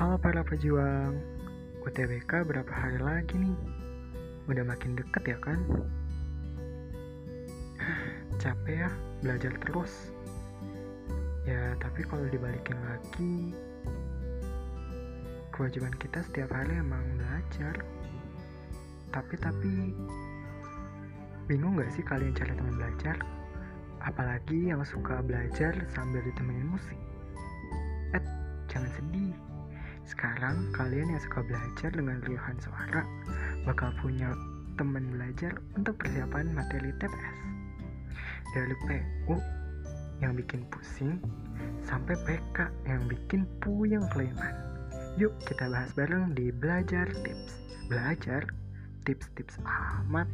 Halo para pejuang, UTBK berapa hari lagi nih? Udah makin deket ya kan? Capek ya belajar terus. Ya tapi kalau dibalikin lagi, kewajiban kita setiap hari emang belajar. Tapi tapi bingung gak sih kalian cari teman belajar? Apalagi yang suka belajar sambil ditemenin musik. Eh, jangan sedih. Sekarang kalian yang suka belajar dengan riuhan suara bakal punya teman belajar untuk persiapan materi TPS. Dari PU yang bikin pusing sampai PK yang bikin puyeng kelamaan. Yuk kita bahas bareng di Belajar Tips. Belajar tips-tips amat